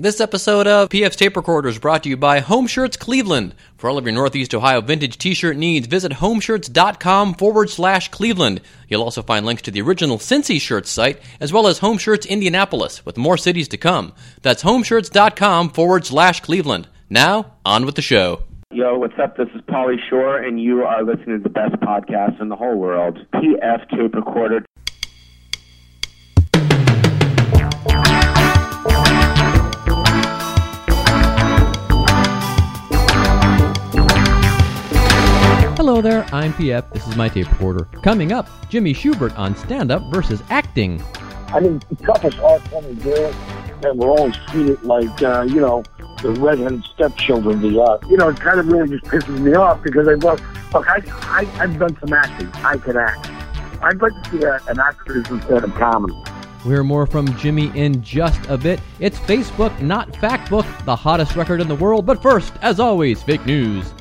This episode of PF's Tape Recorder is brought to you by Home Shirts Cleveland. For all of your Northeast Ohio vintage t-shirt needs, visit homeshirts.com forward slash Cleveland. You'll also find links to the original Cincy Shirts site, as well as Home Shirts Indianapolis, with more cities to come. That's homeshirts.com forward slash Cleveland. Now, on with the show. Yo, what's up? This is Pauly Shore, and you are listening to the best podcast in the whole world, PF Tape Recorder. Hello there, I'm PF. This is my tape recorder. Coming up, Jimmy Shubert on stand up versus acting. I mean, the toughest art form to do, and we're always treated like, uh, you know, the redheaded stepchildren of the art. You know, it kind of really just pisses me off because I look, look, I, I, I've done some acting. I can act. I'd like to see a, an actress instead of comedy. We'll hear more from Jimmy in just a bit. It's Facebook, not Factbook, the hottest record in the world. But first, as always, fake news.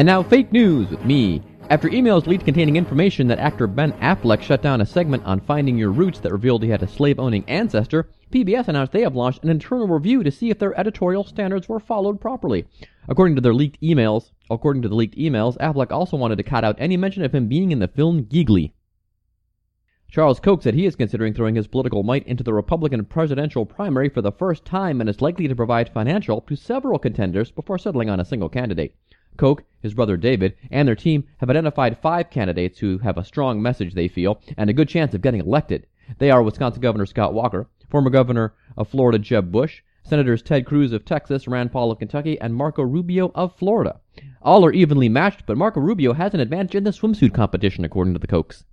And now, fake news with me. After emails leaked containing information that actor Ben Affleck shut down a segment on finding your roots that revealed he had a slave owning ancestor, PBS announced they have launched an internal review to see if their editorial standards were followed properly. According to their leaked emails, according to the leaked emails, Affleck also wanted to cut out any mention of him being in the film Gigli. Charles Koch said he is considering throwing his political might into the Republican presidential primary for the first time and is likely to provide financial to several contenders before settling on a single candidate. Koch, his brother David, and their team have identified five candidates who have a strong message they feel and a good chance of getting elected. They are Wisconsin Governor Scott Walker, former Governor of Florida Jeb Bush, Senators Ted Cruz of Texas, Rand Paul of Kentucky, and Marco Rubio of Florida. All are evenly matched, but Marco Rubio has an advantage in the swimsuit competition, according to the Kochs.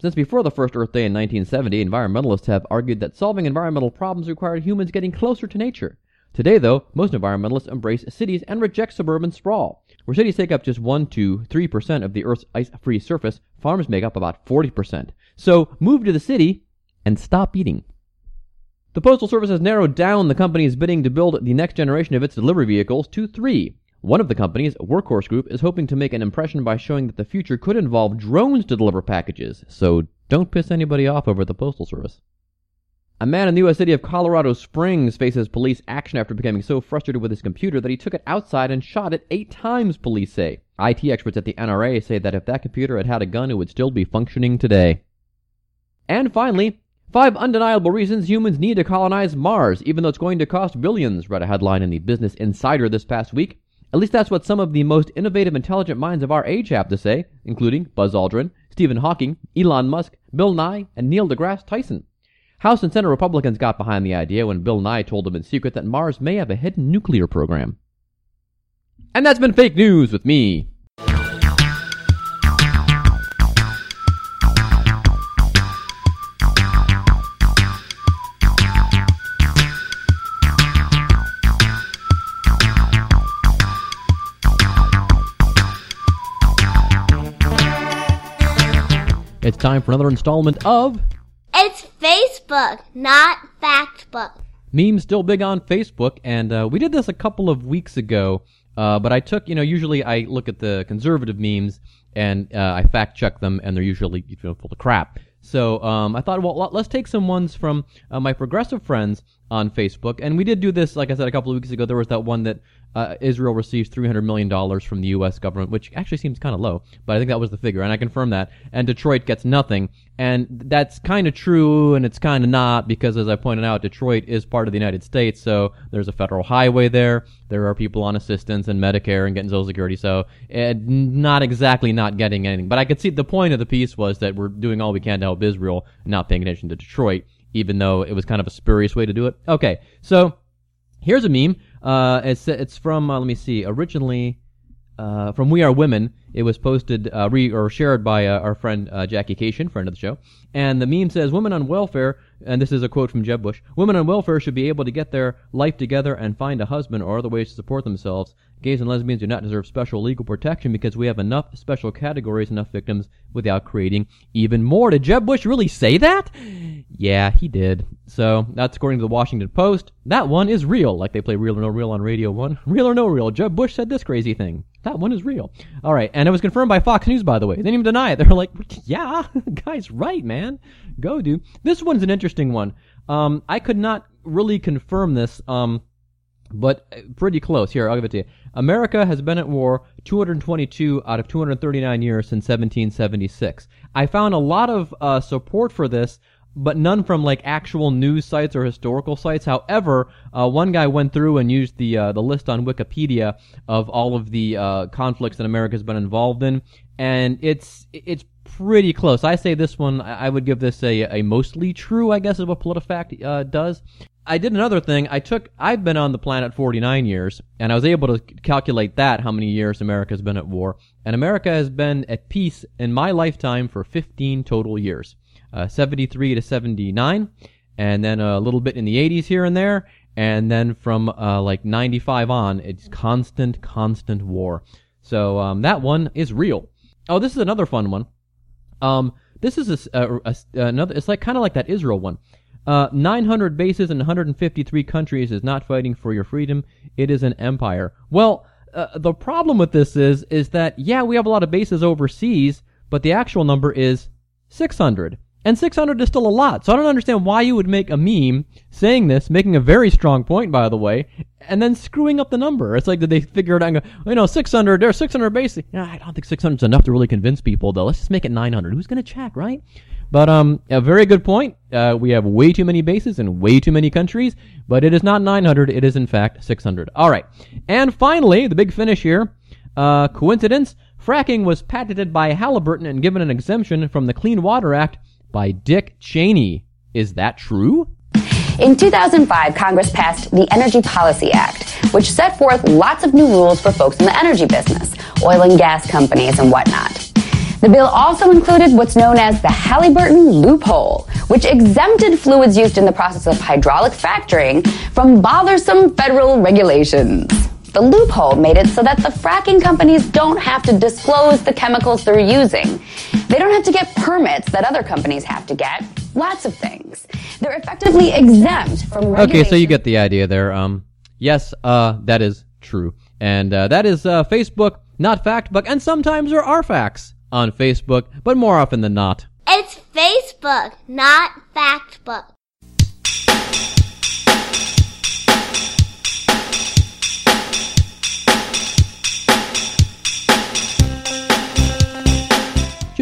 Since before the first Earth Day in 1970, environmentalists have argued that solving environmental problems required humans getting closer to nature. Today, though, most environmentalists embrace cities and reject suburban sprawl. Where cities take up just 1 to 3% of the Earth's ice free surface, farms make up about 40%. So move to the city and stop eating. The Postal Service has narrowed down the company's bidding to build the next generation of its delivery vehicles to three. One of the companies, Workhorse Group, is hoping to make an impression by showing that the future could involve drones to deliver packages, so don't piss anybody off over the Postal Service. A man in the U.S. city of Colorado Springs faces police action after becoming so frustrated with his computer that he took it outside and shot it eight times, police say. IT experts at the NRA say that if that computer had had a gun, it would still be functioning today. And finally, five undeniable reasons humans need to colonize Mars, even though it's going to cost billions, read a headline in the Business Insider this past week. At least that's what some of the most innovative, intelligent minds of our age have to say, including Buzz Aldrin, Stephen Hawking, Elon Musk, Bill Nye, and Neil deGrasse Tyson. House and Senate Republicans got behind the idea when Bill Nye told them in secret that Mars may have a hidden nuclear program. And that's been fake news with me. It's time for another installment of It's Not Factbook. memes still big on Facebook, and uh, we did this a couple of weeks ago. Uh, but I took, you know, usually I look at the conservative memes and uh, I fact check them, and they're usually you know, full of crap. So um, I thought, well, let- let's take some ones from uh, my progressive friends on Facebook, and we did do this, like I said, a couple of weeks ago. There was that one that uh, Israel receives three hundred million dollars from the U.S. government, which actually seems kind of low, but I think that was the figure, and I confirmed that. And Detroit gets nothing, and that's kind of true, and it's kind of not because, as I pointed out, Detroit is part of the United States, so there's a federal highway there. There are people on assistance and Medicare and getting Social Security, so not exactly not getting anything. But I could see the point of the piece was that we're doing all we can to help Israel, not paying attention to Detroit, even though it was kind of a spurious way to do it. Okay, so here's a meme. Uh, it's it's from uh, let me see. Originally, uh, from We Are Women. It was posted uh, re- or shared by uh, our friend uh, Jackie Cation, friend of the show. And the meme says, "Women on welfare and this is a quote from Jeb Bush Women on welfare should be able to get their life together and find a husband or other ways to support themselves. Gays and lesbians do not deserve special legal protection because we have enough special categories, enough victims without creating even more. Did Jeb Bush really say that? Yeah, he did. So that's according to the Washington Post. That one is real, like they play Real or No Real on Radio 1. Real or No Real. Jeb Bush said this crazy thing. That one is real. All right, and it was confirmed by Fox News, by the way. They didn't even deny it. They were like, "Yeah, guy's right, man. Go, dude." This one's an interesting one. Um, I could not really confirm this, um, but pretty close. Here, I'll give it to you. America has been at war 222 out of 239 years since 1776. I found a lot of uh, support for this but none from like actual news sites or historical sites. However, uh, one guy went through and used the uh, the list on Wikipedia of all of the uh, conflicts that America's been involved in, and it's it's pretty close. I say this one. I would give this a a mostly true, I guess, is what PolitiFact uh, does. I did another thing. I took. I've been on the planet 49 years, and I was able to calculate that how many years America's been at war. And America has been at peace in my lifetime for 15 total years uh, 73 to 79, and then a little bit in the 80s here and there, and then from uh, like 95 on, it's constant, constant war. So um, that one is real. Oh, this is another fun one. Um, this is a, a, a, another. It's like kind of like that Israel one. Uh, 900 bases in 153 countries is not fighting for your freedom. It is an empire. Well, uh, the problem with this is is that yeah, we have a lot of bases overseas, but the actual number is 600. And 600 is still a lot. So I don't understand why you would make a meme saying this, making a very strong point, by the way, and then screwing up the number. It's like, did they figure it out and go, you know, 600, there's 600 basic. Yeah, I don't think 600 is enough to really convince people, though. Let's just make it 900. Who's going to check, right? But, um, a very good point. Uh, we have way too many bases in way too many countries, but it is not 900. It is, in fact, 600. All right. And finally, the big finish here. Uh, coincidence? Fracking was patented by Halliburton and given an exemption from the Clean Water Act by Dick Cheney. Is that true? In 2005, Congress passed the Energy Policy Act, which set forth lots of new rules for folks in the energy business, oil and gas companies and whatnot. The bill also included what's known as the Halliburton loophole, which exempted fluids used in the process of hydraulic fracturing from bothersome federal regulations. The loophole made it so that the fracking companies don't have to disclose the chemicals they're using. They don't have to get permits that other companies have to get. Lots of things. They're effectively exempt from Okay, so you get the idea there. Um, yes, uh, that is true. And uh, that is uh, Facebook, not Factbook, and sometimes there are facts on Facebook, but more often than not. It's Facebook, not Factbook.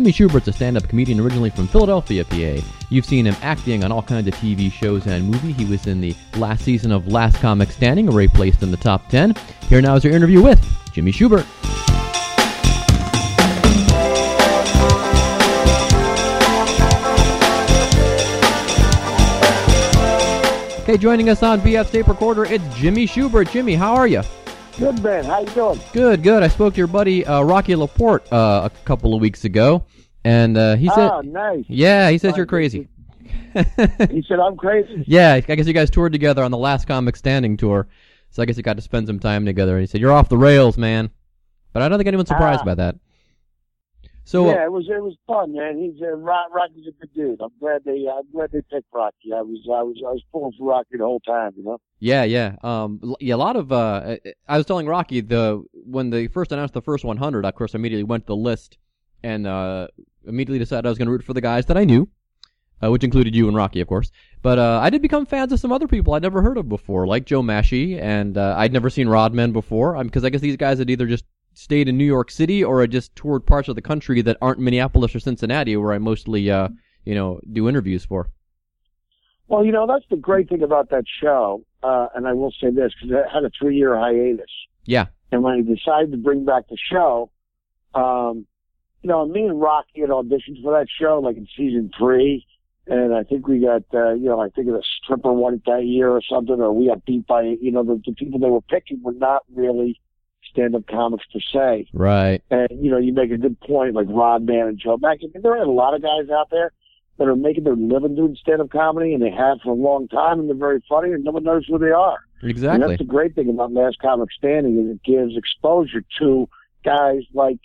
Jimmy Shubert's a stand-up comedian originally from Philadelphia, PA. You've seen him acting on all kinds of TV shows and movies. He was in the last season of Last Comic Standing, where he placed in the top 10. Here now is your interview with Jimmy Shubert. Okay, joining us on PF Tape Recorder, it's Jimmy Shubert. Jimmy, how are you? Good, man. How you doing? Good, good. I spoke to your buddy uh, Rocky Laporte uh, a couple of weeks ago, and uh, he said, "Oh, nice." Yeah, he says you're crazy. he said I'm crazy. Yeah, I guess you guys toured together on the last Comic Standing tour, so I guess you got to spend some time together. And he said you're off the rails, man. But I don't think anyone's surprised Ah. by that. So yeah, it was it was fun, man. He's uh, Rock, Rocky's a good dude. I'm glad they I'm glad they picked Rocky. I was I was I was pulling for Rocky the whole time, you know. Yeah, yeah. Um, yeah, a lot of. Uh, I was telling Rocky the when they first announced the first 100. Of course, I immediately went to the list and uh, immediately decided I was going to root for the guys that I knew, uh, which included you and Rocky, of course. But uh, I did become fans of some other people I'd never heard of before, like Joe Machi, and uh, I'd never seen Rod Man before, because I guess these guys had either just stayed in New York City or had just toured parts of the country that aren't Minneapolis or Cincinnati, where I mostly, uh, you know, do interviews for. Well, you know that's the great thing about that show, uh, and I will say this because it had a three year hiatus. Yeah. And when he decided to bring back the show, um, you know, me and Rocky had auditioned for that show like in season three. And I think we got, uh, you know, I think a stripper won it that year or something, or we got beat by, you know, the, the people they were picking were not really stand-up comics per se. Right. And, you know, you make a good point, like Rod Man and Joe Mack. I mean, there are a lot of guys out there, that are making their living doing stand-up comedy, and they have for a long time, and they're very funny, and no one knows who they are. And Exactly. that's the great thing about Last Comic Standing is it gives exposure to guys like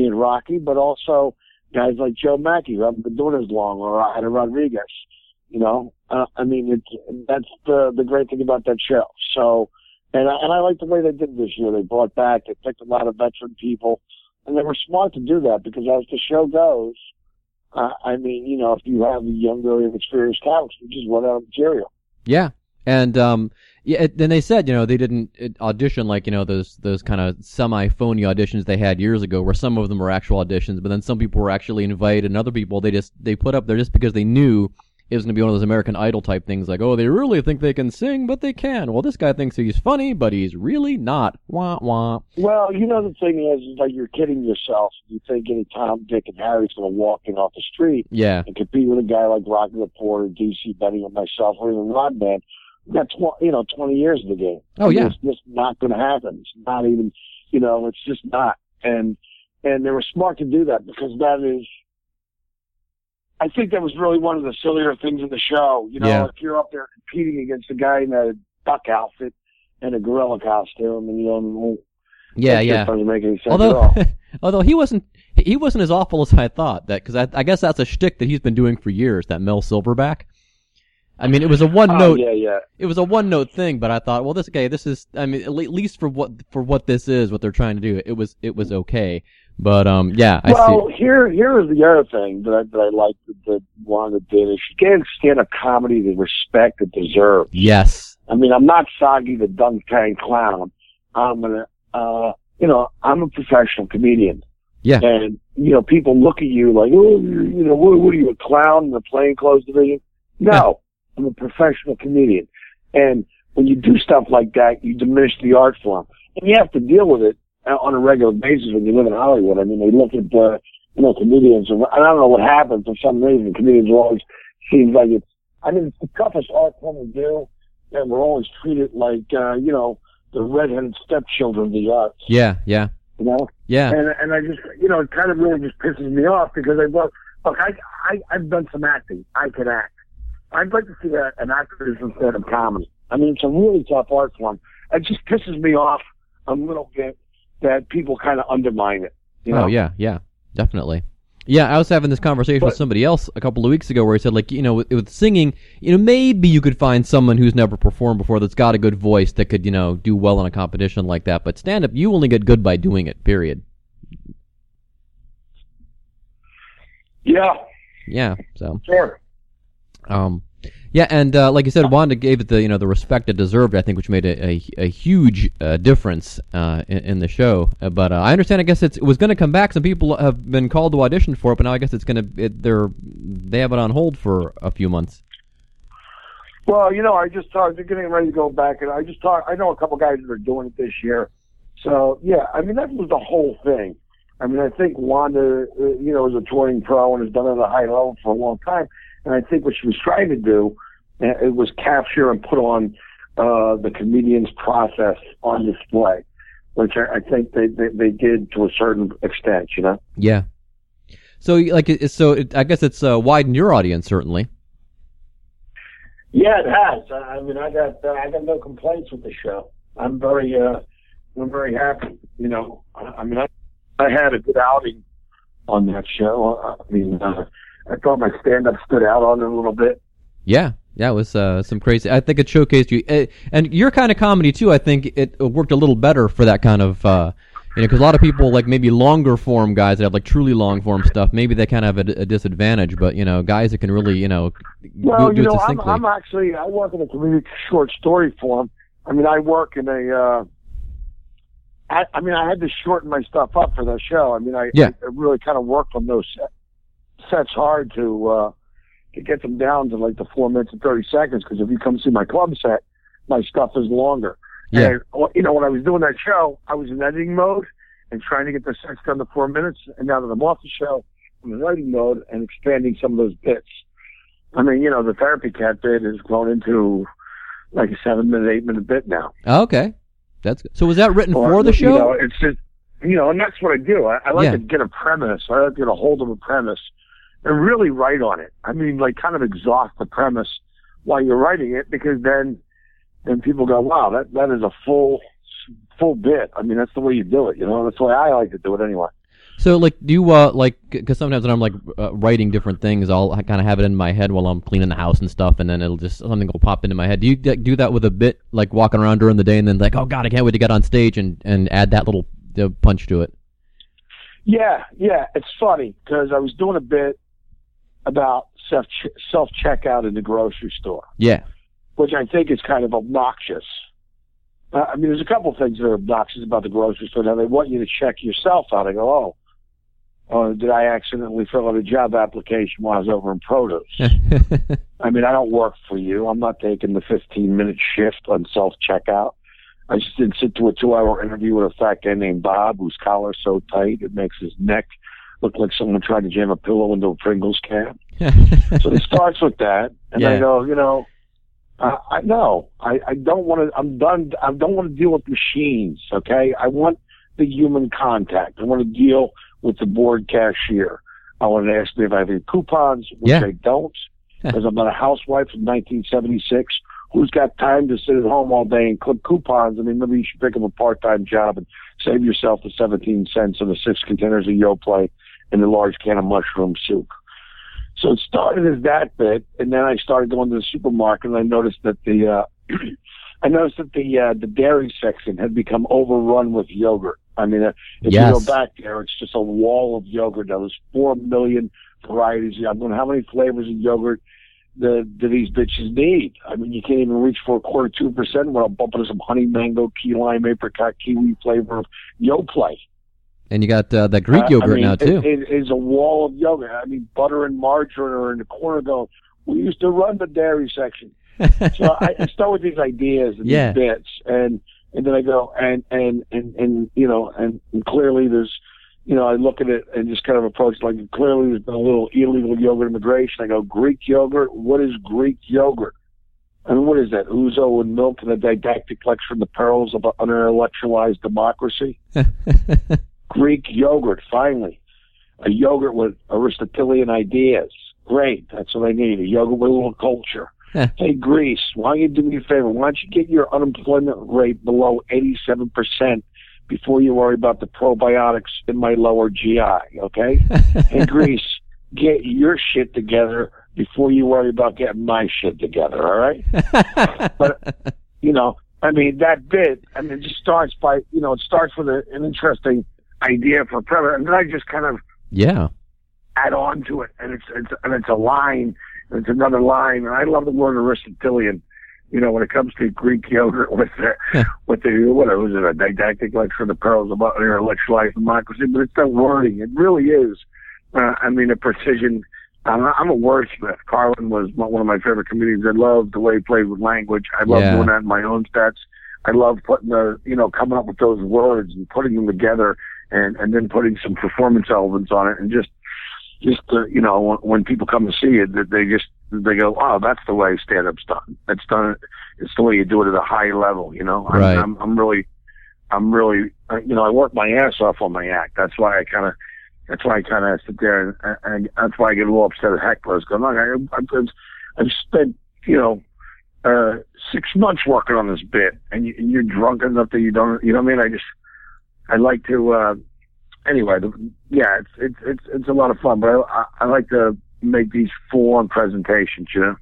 and Rocky, but also guys like Joe Machi who haven't been doing as long, or Ida Rodriguez. You know, uh, I mean, it's that's the the great thing about that show. So, and I, and I like the way they did this year. They brought back, they picked a lot of veteran people, and they were smart to do that because as the show goes, uh, I mean, you know, if you have a young, younger, inexperienced comics, you just run out of material. Yeah, and um, yeah. it- Then they said, you know, they didn't audition like you know those those kind of semi phony auditions they had years ago, where some of them were actual auditions, but then some people were actually invited, and other people they just they put up there just because they knew it was going to be one of those American Idol type things, like, oh, they really think they can sing, but they can. Well, this guy thinks he's funny, but he's really not. Wah wah. Well, you know the thing is, is like you're kidding yourself. You think any Tom, Dick, and Harry's going to walk in off the street Yeah, and compete with a guy like Rocky Laporte or DC Benny or myself or even Rod Man. That's tw- you know twenty years of the game. Oh, yeah. it's just not going to happen. It's not even you know it's just not. And and they were smart to do that because that is. I think that was really one of the sillier things in the show. You know, Yeah. if you're up there competing against a guy in a duck outfit and a gorilla costume, and you know, yeah, yeah. doesn't make any sense at Although, all. although he wasn't he wasn't as awful as I thought. That because I, I guess that's a shtick that he's been doing for years. That Mel Silverback. I mean, it was a one Oh, note. yeah, yeah. It was a one note thing, but I thought, well, this okay, this is. I mean, at least for what for what this is, what they're trying to do, it was it was okay. But um, yeah, I well, see. here here is the other thing that I, that I like that, that Wanda did is she gave stand-up comedy the respect it deserves. Yes. I mean, I'm not Soggy the dunk tank clown. I'm gonna, uh, you know, I'm a professional comedian. Yeah. And you know, people look at you like, oh, you know, what, what are you, a clown in the plain clothes division? No, I'm a professional comedian. And when you do stuff like that, you diminish the art form, and you have to deal with it on a regular basis when you live in Hollywood. I mean, they look at uh, you know comedians, and I don't know what happens for some reason. Comedians always seems like it's. I mean, it's the toughest art form to do, and we're always treated like uh, you know the redheaded stepchildren of the arts. Yeah. Yeah. You know, Yeah. and and I just you know it kind of really just pisses me off because I look look I I I've done some acting. I can act. I'd like to see a, an actor instead of comedy. I mean, it's a really tough art form. It just pisses me off a little bit that people kind of undermine it. You oh, know? Oh yeah, yeah, definitely. Yeah, I was having this conversation with somebody else a couple of weeks ago where he said, like, you know, with, with singing, you know, maybe you could find someone who's never performed before that's got a good voice that could, you know, do well in a competition like that. But stand up, you only get good by doing it. Period. Yeah, Yeah. So, sure. Um, yeah, and uh, like you said, Wanda gave it the you know the respect it deserved. I think, which made a a, a huge uh, difference uh, in, in the show. Uh, but uh, I understand. I guess it was going to come back. Some people have been called to audition for it, but now I guess it's going to it, they're they have it on hold for a few months. Well, you know, I just talked. They're getting ready to go back, and I just talked. I know a couple guys that are doing it this year. So yeah, I mean that was the whole thing. I mean, I think Wanda, uh, you know, is a touring pro and has done it at a high level for a long time. And I think what she was trying to do, uh, it was capture and put on uh, the comedian's process on display, which I, I think they, they they did to a certain extent. You know. Yeah. So like it- so, it, I guess it's uh, widened your audience certainly. Yeah, it has. I I mean, I got uh, I got no complaints with the show. I'm very uh, I'm very happy. You know, I, I mean, I I had a good outing on that show. I, I mean, uh, I thought my stand up stood out on it a little bit. Yeah, yeah, it was uh, some crazy. I think it showcased you, uh, and your kind of comedy too. I think it worked a little better for that kind of, uh, you know, because a lot of people like maybe longer form guys that have like truly long form stuff. Maybe they kind of have a, a disadvantage, but you know, guys that can really, you know, Well, do, do you it know, I'm. I'm actually I work in a comedic short story form. I mean, I work in a. Uh, I, I mean, I had to shorten my stuff up for that show. I mean, I, Yeah. I, really kind of worked on those sets hard to uh, to get them down to like the four minutes and thirty seconds. Because if you come see my club set, my stuff is longer. Yeah. And, you know, when I was doing that show, I was in editing mode and trying to get the sets down to four minutes. And now that I'm off the show, I'm in writing mode and expanding some of those bits. I mean, you know, the therapy cat bit has grown into like a seven minute, eight minute bit now. Oh, okay, that's good. so. Was that written Or, for the show? You know, it's just, you know, and that's what I do. I, I like Yeah. to get a premise. I like to get a hold of a premise and really write on it. I mean, like kind of exhaust the premise while you're writing it because then then people go, wow, that that is a full full bit. I mean, that's the way you do it. You know, that's the way I like to do it anyway. So, like, do you uh like? Because sometimes when I'm like uh, writing different things, I'll kind of have it in my head while I'm cleaning the house and stuff, and then it'll just something will pop into my head. Do you like, do that with a bit, like walking around during the day, and then like, oh god, I can't wait to get on stage and and add that little uh, punch to it? Yeah, yeah. It's funny because I was doing a bit about self self checkout in the grocery store, Yeah. which I think is kind of obnoxious. Uh, I mean, there's a couple things that are obnoxious about the grocery store. Now they want you to check yourself out. I go, oh, oh, did I accidentally fill out a job application while I was over in produce? I mean, I don't work for you. I'm not taking the 15 minute shift on self checkout. I just didn't sit to a two hour interview with a fat guy named Bob whose collar's so tight it makes his neck look like someone tried to jam a pillow into a Pringles can. So it starts with that, and I go, you know, uh, I no, I, I don't want to. I'm done. I don't want to deal with machines. Okay, I want the human contact. I want to deal with the board cashier. I want to ask me if I have any coupons, which Yeah. I don't, because I'm not a housewife from 1976 who's got time to sit at home all day and clip coupons. I mean, maybe you should pick up a part-time job and save yourself the 17 cents on the six containers of Yoplait and the large can of mushroom soup. So it started as that bit, and then I started going to the supermarket, and I noticed that the uh, I noticed that the uh, the dairy section had become overrun with yogurt. I mean, uh, if Yes. you go back there, it's just a wall of yogurt. Now there's four million varieties. I'm going, how many flavors of yogurt do, do these bitches need? I mean, you can't even reach for a quarter two percent without bumping some honey mango, key lime, apricot, kiwi flavor of Yoplait. And you got uh, the Greek Uh, yogurt I mean, now too. It, it is a wall of yogurt. I mean, butter and margarine are in the corner going, we used to run the dairy section. So I, I start with these ideas and Yeah. these bits, and and then I go and and and and you know, and, and clearly there's, you know, I look at it and just kind of approach like clearly there's been a little illegal yogurt immigration. I go Greek yogurt. What is Greek yogurt? I mean, what is that? Ouzo and milk and a didactic lecture on the perils of an unintellectualized democracy. Greek yogurt, finally. A yogurt with Aristotelian ideas. Great. That's what I need. A yogurt with a little culture. hey, Greece, why don't you do me a favor? Why don't you get your unemployment rate below 87% before you worry about the probiotics in my lower GI, okay? hey, Greece, get your shit together before you worry about getting my shit together, all right? but you know, I mean, that bit, I mean, it just starts by, you know, it starts with a, an interesting idea for premise, and then I just kind of yeah. add on to it, and it's, it's and it's a line, and it's another line, and I love the word Aristotelian. You know, when it comes to Greek yogurt with the with the whatever was it a didactic lecture the perils of intellectualized democracy, but it's the wording. It really is. Uh, I mean, a precision. I'm, I'm a wordsmith. Carlin was one of my favorite comedians. I love the way he played with language. I love Yeah. doing that in my own stats. I love putting the, you know, coming up with those words and putting them together and, and then putting some performance elements on it and just, just, uh, you know, when, when people come to see it, that they just, they go, oh, that's the way stand-up's done. It's done, it's the way you do it at a high level, you know? Right. I'm, I'm, I'm really, I'm really, uh, you know, I work my ass off on my act. That's why I kind of, that's why I kind of sit there and, and, and that's why I get a little upset at hecklers going, look, I, I've, I've spent, you know, uh, six months working on this bit and, you, and you're drunk enough that you don't, you know what I mean? I just, I like to, uh, anyway, the, yeah, it's, it's, it's, it's a lot of fun, but I, I, like to make these full on presentations, you know?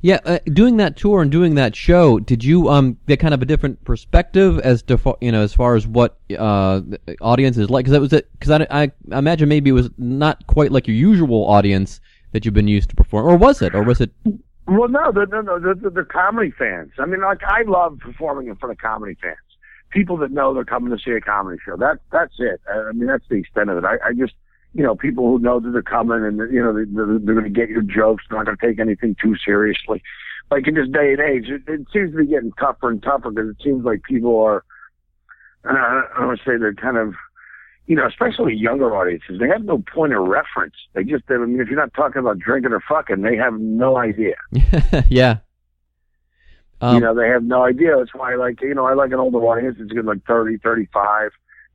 Yeah, uh, doing that tour and doing that show, did you um get kind of a different perspective as to you know as far as what uh the audience is like? Because that was it. Because I, I I imagine maybe it was not quite like your usual audience that you've been used to perform, or was it? Or was it? Well, no, they're, no, no, they're, they're comedy fans. I mean, like I love performing in front of comedy fans, people that know they're coming to see a comedy show. That that's it. I mean, that's the extent of it. I, I just, you know, people who know that they're coming and you know they, they're, they're going to get your jokes. They're not going to take anything too seriously. Like in this day and age, it, it seems to be getting tougher and tougher because it seems like people are. And I, I don't want to say they're kind of you know, especially younger audiences, they have no point of reference. They just, I mean, if you're not talking about drinking or fucking, they have no idea. yeah. Um, you know, they have no idea. That's why, like, you know, I like an older audience. It's good, like 30, 35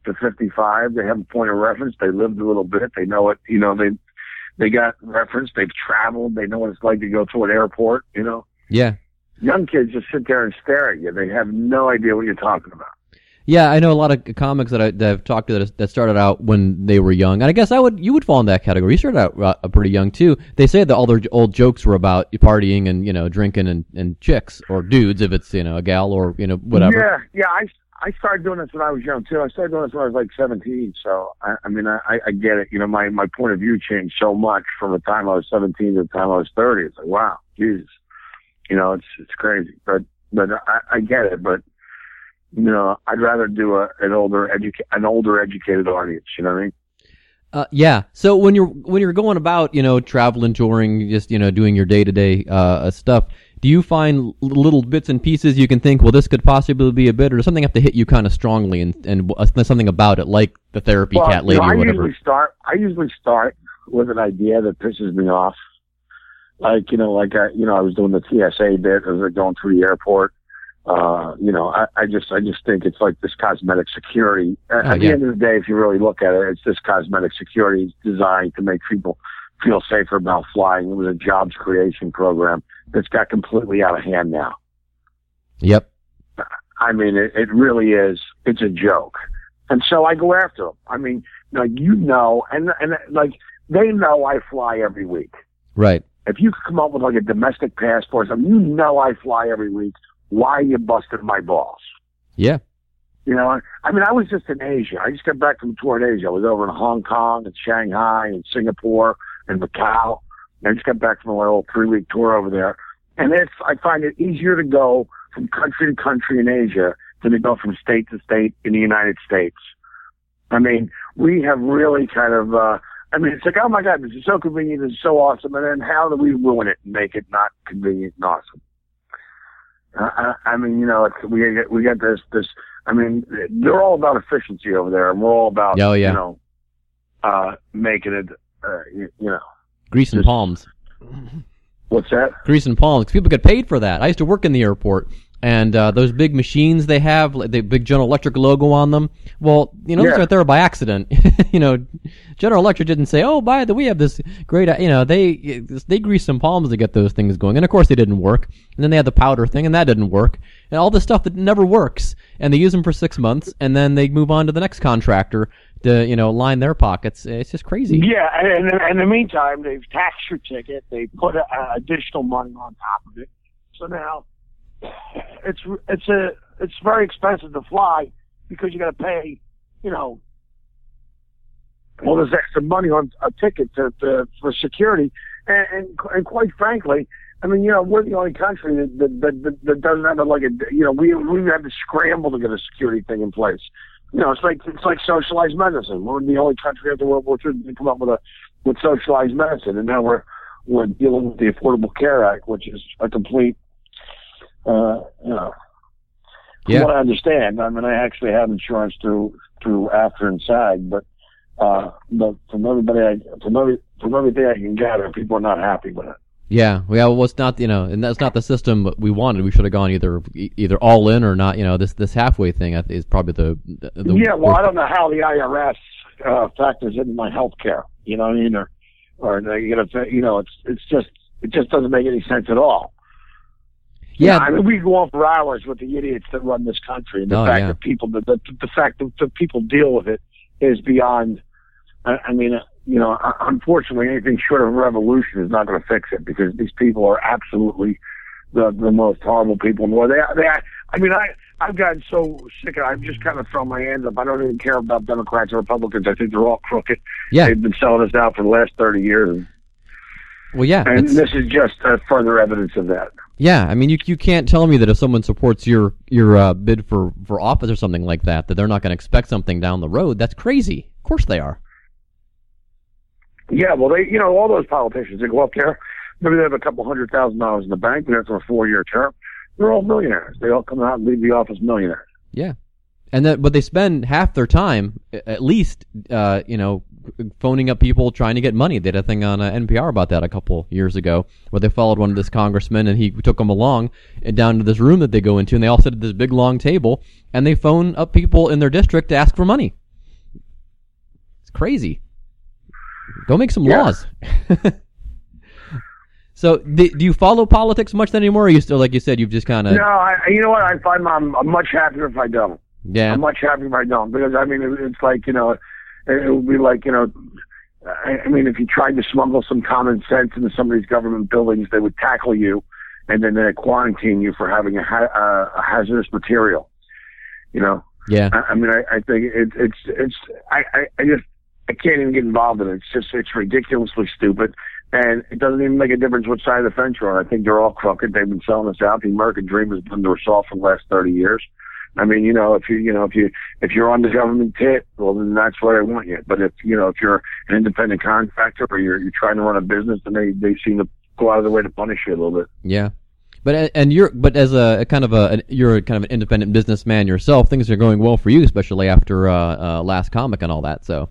to 55. They have a point of reference. They lived a little bit. They know it. You know, they They got reference. They've traveled. They know what it's like to go to an airport. You know, Yeah. young kids just sit there and stare at you. They have no idea what you're talking about. Yeah, I know a lot of comics that, I, that I've talked to that, that started out when they were young, and I guess I would you would fall in that category. You started out uh, pretty young too. They say that all their old jokes were about partying and you know drinking and, and chicks or dudes if it's you know a gal or you know whatever. Yeah, yeah. I I started doing this when I was young too. I started doing this when I was like 17. So I, I mean, I, I get it. You know, my my point of view changed so much from the time I was 17 to the time I was 30. It's like, wow, Jesus. You know, it's it's crazy. But but I, I get it. But you know, I'd rather do a, an older educa- an older educated audience. You know what I mean? Uh, yeah. So when you're when you're going about, you know, traveling, touring, just you know, doing your day to day stuff, do you find little bits and pieces you can think, well, this could possibly be a bit, or does something have to hit you kind of strongly and and uh, something about it, like the therapy well, cat you lady know, I or whatever? usually start. I usually start with an idea that pisses me off. Like you know, like I, you know, I was doing the TSA bit as they're going through the airport. Uh, you know, I, I just, I just think it's like this cosmetic security. At, Oh, at the end of the day, if you really look at it, it's this cosmetic security designed to make people feel safer about flying. It was a jobs creation program that's got completely out of hand now. Yep. I mean, it, it really is. It's a joke, and so I go after them. I mean, like you know, and and like they know I fly every week. Right. If you could come up with like a domestic passport, or something, you know I fly every week. Why you busting my balls? Yeah. You know, I mean, I was just in Asia. I just got back from a tour in Asia. I was over in Hong Kong and Shanghai and Singapore and Macau. And I just got back from a little three week tour over there. And it's, I find it easier to go from country to country in Asia than to go from state to state in the United States. I mean, we have really kind of, uh, I mean, it's like, oh my God, this is so convenient, this is so awesome. And then how do we ruin it and make it not convenient and awesome? I, I mean, you know, it's, we get, we get this, this, I mean, they're all about efficiency over there, and we're all about, Oh, yeah. you know, uh, making it, uh, you, you know, Grease and Just- palms. what's that? Grease and palms. 'cause people get paid for that. I used to work in the airport, and uh, those big machines they have, like the big General Electric logo on them. Well, you know, those Yeah. aren't there by accident. you know, General Electric didn't say, "Oh, by the way, we have this great." uh," You know, they they greased some palms to get those things going, and of course they didn't work. And then they had the powder thing, and that didn't work. And all this stuff that never works, and they use them for six months, and then they move on to the next contractor to you know line their pockets. It's just crazy. Yeah, and, and in the meantime, they've taxed your ticket. They put uh, additional money on top of it. So now it's it's a it's very expensive to fly because you got to pay, you know, all this extra money on a ticket to, to for security. And, and and quite frankly, I mean, you know, we're the only country that that, that, that, doesn't have a, like a you know we we had to scramble to get a security thing in place. You know, it's like it's like socialized medicine. We're the only country after World War II to come up with a with socialized medicine, and now we're we're dealing with the Affordable Care Act, which is a complete, uh, you know, from Yeah. what I understand. I mean, I actually have insurance through through AFTRA and SAG, but uh, but from everybody, I, from every from everything I can gather, people are not happy with it. Yeah, well, well, it's not you know, and that's not the system we wanted. We should have gone either either all in or not. You know, this this halfway thing is probably the, the, the yeah, well, I don't know how the IRS uh, factors into my health care. You know what I mean? Or, or get a, you know, it's it's just it just doesn't make any sense at all. Yeah, I mean, we go on for hours with the idiots that run this country, and the Oh, fact yeah. that people, the, the the fact that the people deal with it is beyond. I, I mean, uh, you know, uh, unfortunately, anything short of a revolution is not going to fix it because these people are absolutely the the most horrible people in the world. They, they, I mean, I I've gotten so sick of. I've just kind of thrown my hands up. I don't even care about Democrats or Republicans. I think they're all crooked. yeah, They've been selling us out for the last thirty years, well, yeah, and this is just uh, further evidence of that. Yeah. I mean, you you can't tell me that if someone supports your your uh, bid for for office or something like that, that they're not going to expect something down the road. That's crazy. Of course they are. Yeah, well, they, you know, all those politicians, they go up there, maybe they have a couple hundred thousand dollars in the bank, and for a four-year term, they're all millionaires. They all come out and leave the office millionaires. Yeah, and that but they spend half their time at least, uh, you know, phoning up people trying to get money. They did a thing on uh, NPR about that a couple years ago, where they followed one of this congressman and he took them along and down to this room that they go into, and they all sit at this big long table and they phone up people in their district to ask for money. It's crazy. Go make some Yeah. laws. so, do, do you follow politics much anymore? Or are you still, like you said, you've just kind of No, I, you know what? I find I'm, I'm much happier if I don't. Yeah, I'm much happier if I don't because I mean it, it's like you know, it, it would be like you know, I, I mean if you tried to smuggle some common sense into some of these government buildings, they would tackle you, and then they quarantine you for having a, ha- uh, a hazardous material. You know, yeah, I, I mean I, I think it, it's it's I, I I just I can't even get involved in it. It's just it's ridiculously stupid. And it doesn't even make a difference which side of the fence you're on. I think they're all crooked. They've been selling us out. The American dream has been to assault for the last 30 years. I mean, you know, if you, you know, if you, if you're on the government tit, well, then that's where I want you. But if, you know, if you're an independent contractor or you're, you're trying to run a business, then they, they seem to go out of their way to punish you a little bit. yeah. But and you're but as a, a kind of a you're a kind of an independent businessman yourself. Things are going well for you, especially after uh, uh, last comic and all that. So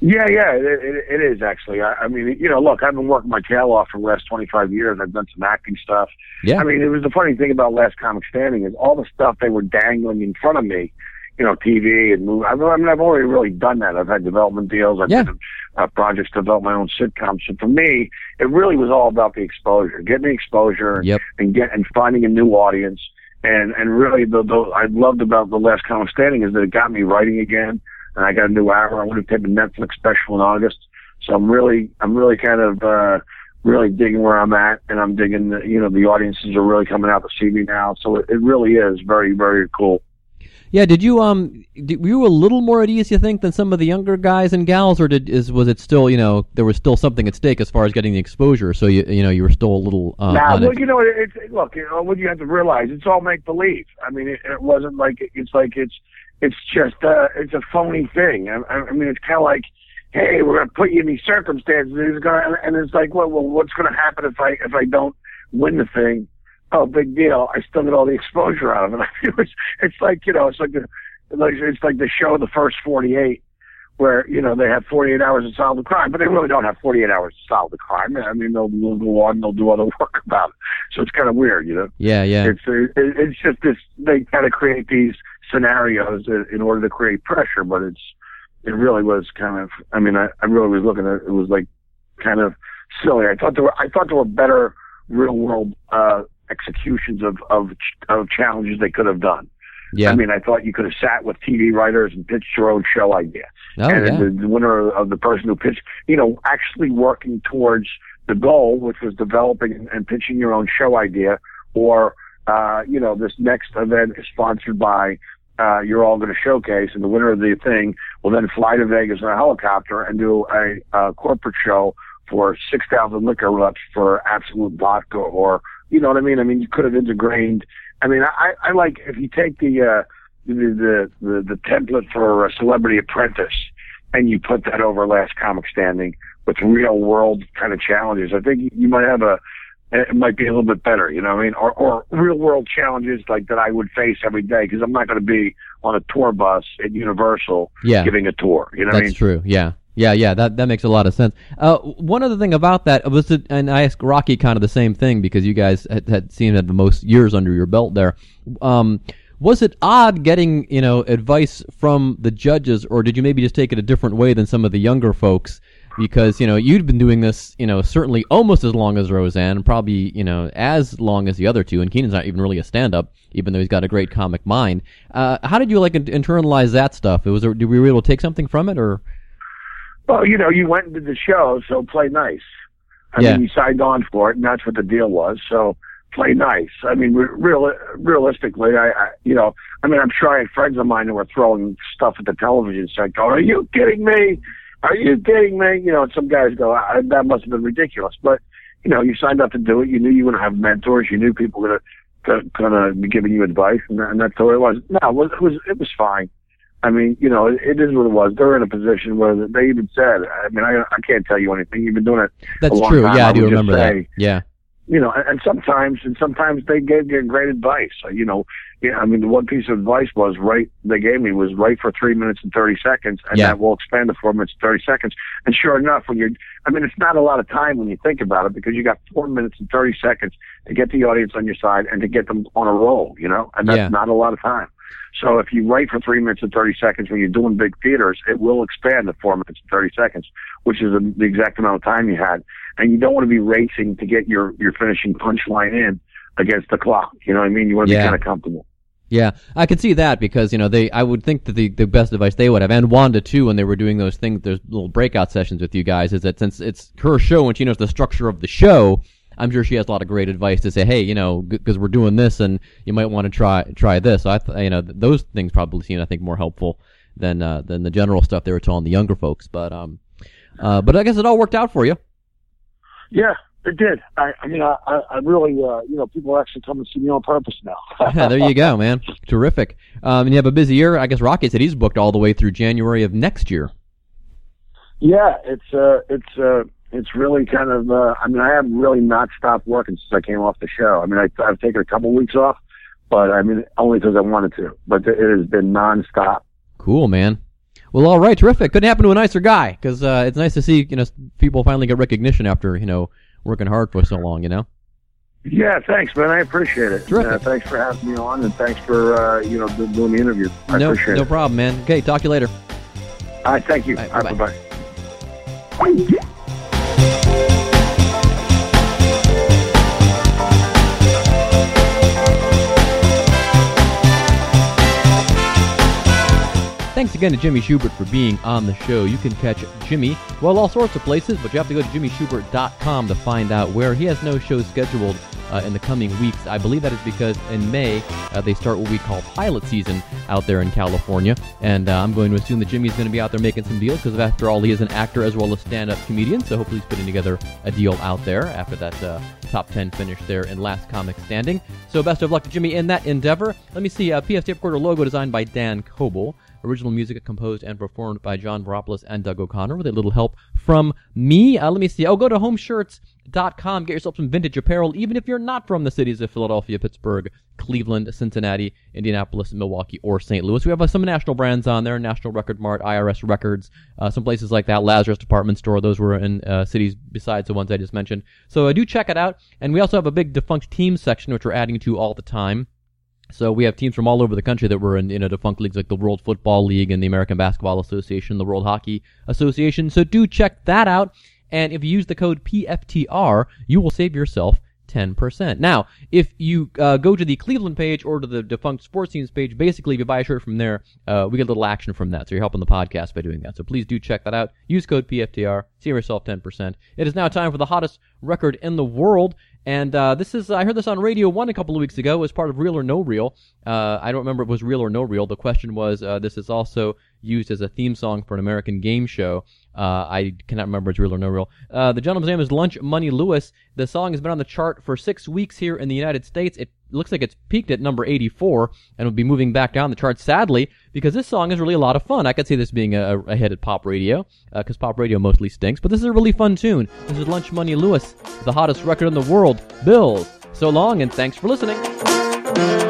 Yeah, yeah, it, it, it is actually. I, I mean, you know, look, I've been working my tail off for the last 25 years. I've done some acting stuff. yeah, I mean, it was the funny thing about Last Comic Standing is all the stuff they were dangling in front of me, you know, TV and movie. I mean, I've already really done that. I've had development deals. I've Yeah. done uh, projects to develop my own sitcoms. So for me, it really was all about the exposure, getting the exposure and, Yep. and get and finding a new audience. And and really, the, the I loved about the Last Comic Standing is that it got me writing again, and I got a new hour. I want to take a Netflix special in August. So I'm really I'm really kind of. uh really digging where I'm at, and I'm digging. The, you know, the audiences are really coming out to see me now, so it, it really is very, very cool. yeah. Did you um did, were you a little more at ease, you think, than some of the younger guys and gals, or did is was it still you know there was still something at stake as far as getting the exposure? So you you know you were still a little uh, now, on it. you know, it's look, you know, what you have to realize, it's all make believe. I mean, it, it wasn't like it's like it's it's just uh, it's a phony thing. I, I mean, it's kind of like. Hey, we're gonna put you in these circumstances. and It's gonna, and it's like, well, well, what's gonna happen if I if I don't win the thing? oh, big deal. I still get all the exposure out of it. it was, it's like, you know, it's like the, it's like the show, the first 48, where, you know, they have 48 hours to solve the crime, but they really don't have 48 hours to solve the crime. I mean, they'll, they'll go on, they'll do other work about it. So it's kind of weird, you know? yeah, yeah, It's, it, it's just this, they kind of create these scenarios in order to create pressure, but it's, it really was kind of, I mean, I, I really was looking at it, it was like kind of silly. I thought there were, I thought there were better real world, uh, executions of, of, of challenges they could have done. yeah. I mean, I thought you could have sat with TV writers and pitched your own show idea. oh and yeah, the, the winner of the person who pitched, you know, actually working towards the goal, which was developing and, and pitching your own show idea, or, uh, you know, this next event is sponsored by, uh, you're all going to showcase, and the winner of the thing will then fly to Vegas in a helicopter and do a, a corporate show for 6,000 liquor reps for Absolut Vodka or, you know what I mean? I mean, you could have integrated, I mean, I, I like, if you take the, uh, the, the, the, the template for a celebrity apprentice and you put that over last comic standing with real world kind of challenges, I think you might have a, it might be a little bit better, you know what I mean? Or, or real world challenges like that I would face every day because I'm not going to be on a tour bus at Universal yeah. giving a tour, you know what I That's mean? true. Yeah. Yeah, yeah, that that makes a lot of sense. Uh, one other thing about that was, it, and I asked Rocky kind of the same thing because you guys had, had seen had the most years under your belt there. Um, was it odd getting you know advice from the judges, or did you maybe just take it a different way than some of the younger folks? Because you know you'd been doing this, you know, certainly almost as long as Roseanne, probably you know as long as the other two. And Keenen's not even really a stand-up, even though he's got a great comic mind. Uh, how did you like internalize that stuff? It Was did we were able to take something from it, or Well, you know, you went did the show, so play nice. I Yeah. mean, you signed on for it, and that's what the deal was. So play nice. I mean, re- real, realistically, I, I, you know, I mean, I'm sure I had friends of mine who were throwing stuff at the television set, going, "Are you kidding me? Are you kidding me?" You know, and some guys go, I, "That must have been ridiculous." But you know, you signed up to do it. You knew you were going to have mentors. You knew people were going to be giving you advice, and, that, and that's the way it was. No, it was it was, it was fine. I mean, you know, it, it is what it was. They're in a position where they even said, I mean, I, I can't tell you anything. You've been doing it that's a long true? time. Yeah, I, I do remember that. Yeah. you know, and, and sometimes, and sometimes they gave you great advice. So, You know, yeah, I mean, the one piece of advice was right. They gave me was write for three minutes and thirty seconds, and Yeah. that will expand to four minutes and thirty seconds. And sure enough, when you're, I mean, it's not a lot of time when you think about it because you got four minutes and thirty seconds to get the audience on your side and to get them on a roll. You know, and that's Yeah. not a lot of time. So if you write for three minutes and 30 seconds when you're doing big theaters, it will expand to four minutes and 30 seconds, which is the exact amount of time you had. And you don't want to be racing to get your, your finishing punchline in against the clock. You know what I mean? You want to Yeah. be kind of comfortable. Yeah, I can see that because you know they. I would think that the, the best advice they would have, and Wanda too, when they were doing those things, those little breakout sessions with you guys, is that since it's her show and she knows the structure of the show, I'm sure she has a lot of great advice to say. Hey, you know, because we're doing this, and you might want to try try this. So I, th- you know, th- those things probably seem, I think, more helpful than uh, than the general stuff they were telling the younger folks. But um, uh, but I guess it all worked out for you. Yeah, it did. I, I mean, I, I really, uh, you know, people actually come and see me on purpose now. yeah, there you go, man. Terrific. Um, and you have a busy year. I guess Rocky said he's booked all the way through January of next year. Yeah, it's uh, it's uh, it's really kind of. Uh, I mean, I have really not stopped working since I came off the show. I mean, I, I've taken a couple weeks off, but I mean, only because I wanted to. But it has been nonstop. Cool, man. Well, all right, terrific. Couldn't happen to a nicer guy because uh, it's nice to see you know people finally get recognition after you know working hard for so long. You know. Yeah, thanks, man. I appreciate it. Uh, thanks for having me on, and thanks for uh, you know doing the interview. I no, appreciate no problem, man. Okay, talk to you later. All right, thank you. All right, All right, bye-bye. bye. Thanks again to Jimmy Shubert for being on the show. You can catch Jimmy, well, all sorts of places, but you have to go to jimmyshubert.com to find out where. He has no shows scheduled uh, in the coming weeks. I believe that is because in May uh, they start what we call pilot season out there in California, and uh, I'm going to assume that Jimmy's going to be out there making some deals because after all, he is an actor as well as stand-up comedian. So hopefully, he's putting together a deal out there after that uh, top 10 finish there in Last Comic Standing. So best of luck to Jimmy in that endeavor. Let me see. Uh, Tape Recorder logo designed by Dan Coble. Original music composed and performed by John Varopoulos and Doug O'Connor with a little help from me. Uh, let me see. Oh, go to homeshirts.com. Get yourself some vintage apparel, even if you're not from the cities of Philadelphia, Pittsburgh, Cleveland, Cincinnati, Indianapolis, Milwaukee, or St. Louis. We have uh, some national brands on there National Record Mart, IRS Records, uh, some places like that, Lazarus Department Store. Those were in uh, cities besides the ones I just mentioned. So uh, do check it out. And we also have a big defunct teams section, which we're adding to all the time. So we have teams from all over the country that were in, in a defunct leagues like the World Football League and the American Basketball Association, the World Hockey Association. So do check that out. And if you use the code PFTR, you will save yourself 10%. Now, if you uh, go to the Cleveland page or to the defunct sports teams page, basically if you buy a shirt from there, uh, we get a little action from that. So you're helping the podcast by doing that. So please do check that out. Use code PFTR. Save yourself 10%. It is now time for the hottest record in the world. And uh, this is, I heard this on Radio 1 a couple of weeks ago as part of Real or No Real. Uh, I don't remember if it was Real or No Real. The question was, uh, this is also used as a theme song for an American game show. Uh, I cannot remember it's Real or No Real. Uh, the gentleman's name is Lunch Money Lewis. The song has been on the chart for six weeks here in the United States. It looks like it's peaked at number 84 and will be moving back down the chart, sadly, because this song is really a lot of fun. I could see this being a, a hit at pop radio, uh, because pop radio mostly stinks, but this is a really fun tune. This is Lunch Money Lewis, the hottest record in the world, Bills. So long, and thanks for listening.